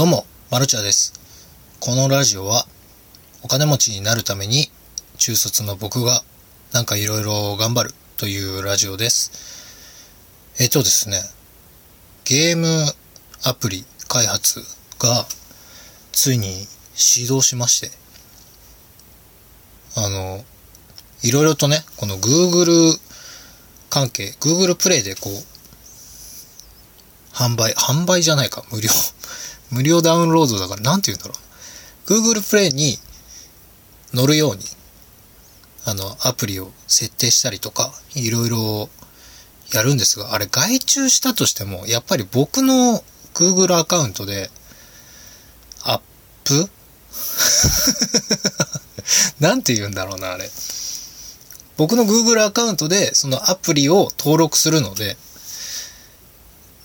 どうも、マルチャです。このラジオは、お金持ちになるために、中卒の僕が、なんかいろいろ頑張るというラジオです。えっとですね、ゲームアプリ開発が、ついに始動しまして、あの、いろいろとね、この Google 関係、Google プレイでこう、販売、販売じゃないか、無料。無料ダウンロードだから、なんて言うんだろう。Google プレイに乗るように、あの、アプリを設定したりとか、いろいろやるんですが、あれ外注したとしても、やっぱり僕の Google アカウントで、アップ？なんて言うんだろうな、あれ。僕の Google アカウントでそのアプリを登録するので、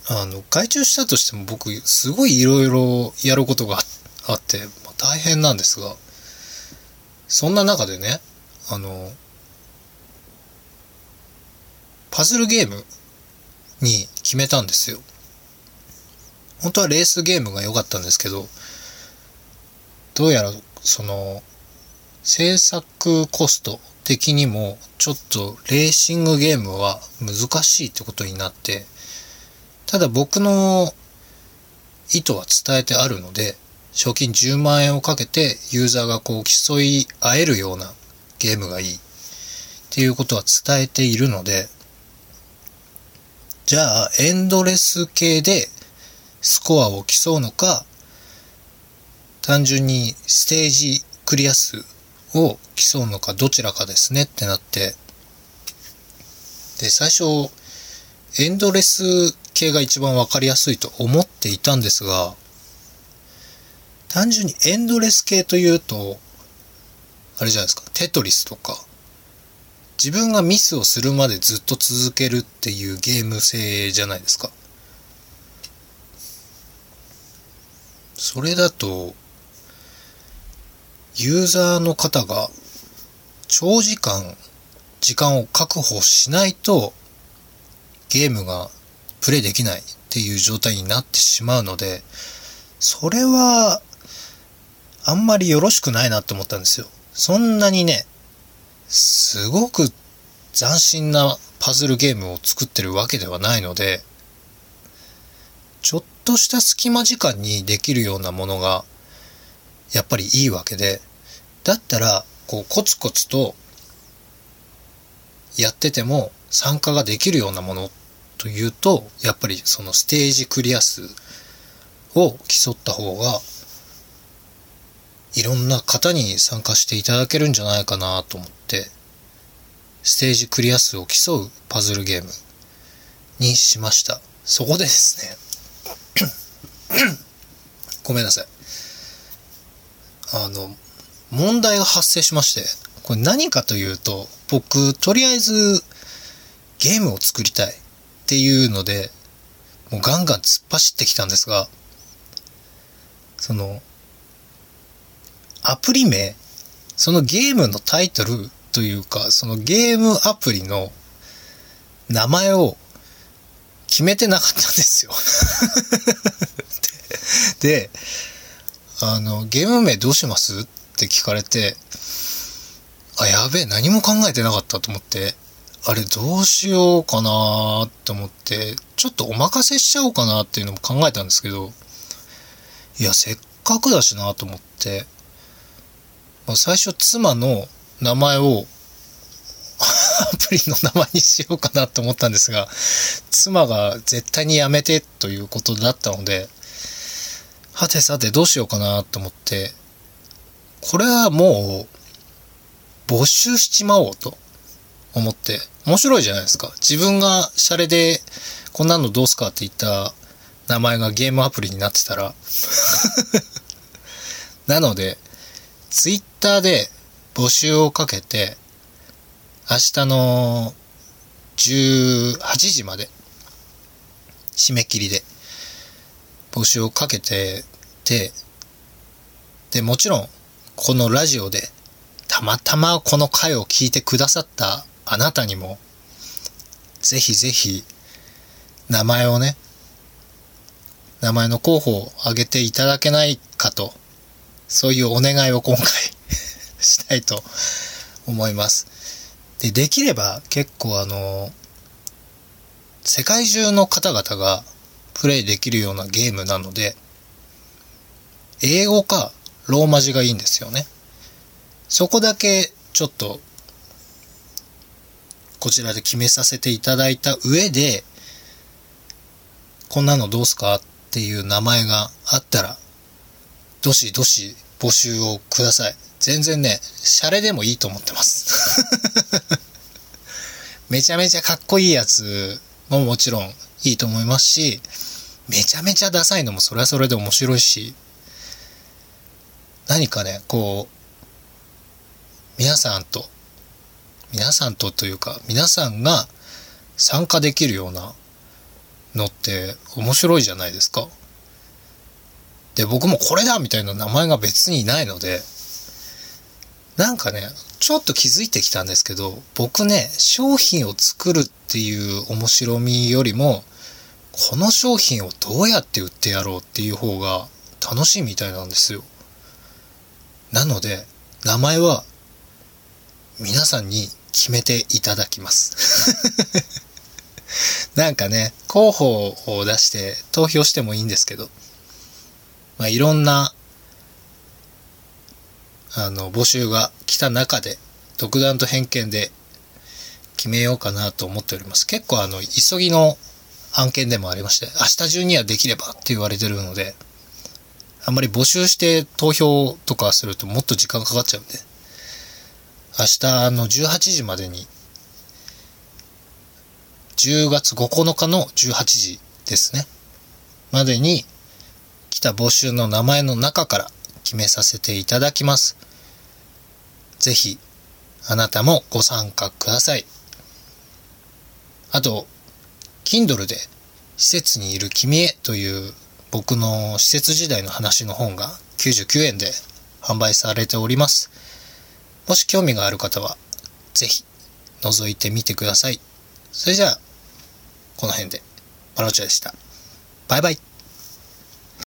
あの、外注したとしても僕、すごいいろいろやることがあって、まあ大変なんですが、そんな中でね、あの、パズルゲームに決めたんですよ。本当はレースゲームが良かったんですけど、どうやらその、制作コスト的にもちょっとレーシングゲームは難しいってことになって、ただ僕の意図は伝えてあるので、賞金10万円をかけてユーザーがこう競い合えるようなゲームがいい。っていうことは伝えているので、じゃあエンドレス系でスコアを競うのか、単純にステージクリア数を競うのかどちらかですねってなって、で、最初、エンドレス系が一番わかりやすいと思っていたんですが、単純にエンドレス系というと、あれじゃないですか、テトリスとか、自分がミスをするまでずっと続けるっていうゲーム性じゃないですか。それだと、ユーザーの方が長時間時間を確保しないとゲームがプレイできないっていう状態になってしまうので、それはあんまりよろしくないなって思ったんですよ。そんなにね、すごく斬新なパズルゲームを作ってるわけではないので、ちょっとした隙間時間にできるようなものがやっぱりいいわけで、だったら、こう、コツコツと、やってても参加ができるようなものというと、やっぱりそのステージクリア数を競った方が、いろんな方に参加していただけるんじゃないかなと思って、ステージクリア数を競うパズルゲームにしました。そこでですね、ごめんなさい。あの、問題が発生しまして、これ何かというと、僕、とりあえず、ゲームを作りたいっていうので、もうガンガン突っ走ってきたんですが、その、アプリ名、そのゲームのタイトルというか、そのゲームアプリの名前を決めてなかったんですよ。で、であの、ゲーム名どうします？って聞かれて、あ、やべえ、何も考えてなかったと思って、あれどうしようかなって思って、ちょっとお任せしちゃおうかなっていうのも考えたんですけど、いや、せっかくだしなと思って、まあ、最初妻の名前を アプリの名前にしようかなと思ったんですが、妻が絶対にやめてということだったので、はてさてどうしようかなと思って、これはもう募集しちまおうと。思って、面白いじゃないですか。自分がシャレでこんなのどうすかって言った名前がゲームアプリになってたら。なので、ツイッターで募集をかけて、明日の18時まで締め切りで募集をかけてて、で、もちろん、このラジオで、たまたまこの回を聞いてくださったあなたにも、ぜひぜひ、名前をね、名前の候補を挙げていただけないかと、そういうお願いを今回 したいと思います。で、できれば結構あの、世界中の方々がプレイできるようなゲームなので、英語かローマ字がいいんですよね。そこだけちょっとこちらで決めさせていただいた上で、こんなのどうすかっていう名前があったら、どしどし募集をください。全然ね、シャレでもいいと思ってます。めちゃめちゃかっこいいやつももちろんいいと思いますし、めちゃめちゃダサいのもそれはそれで面白いし、何かね、こう、皆さんと、皆さんとというか、皆さんが参加できるようなのって面白いじゃないですか。で、僕もこれだみたいな名前が別にないので、なんかね、ちょっと気づいてきたんですけど、僕ね、商品を作るっていう面白みよりも、この商品をどうやって売ってやろうっていう方が楽しいみたいなんですよ。なので、名前は皆さんに決めていただきます。なんかね、候補を出して投票してもいいんですけど、まあ、いろんな、あの、募集が来た中で、独断と偏見で決めようかなと思っております。結構あの、急ぎの案件でもありまして、明日中にはできればって言われてるので、あんまり募集して投票とかするともっと時間かかっちゃうんで、明日の18時までに、10月9日の18時ですね。までに来た募集の名前の中から決めさせていただきます。ぜひ、あなたもご参加ください。あと、Kindle で施設にいる君へという僕の施設時代の話の本が99円で販売されております。もし興味がある方は、ぜひ覗いてみてください。それじゃあ、この辺で、マロチョでした。バイバイ。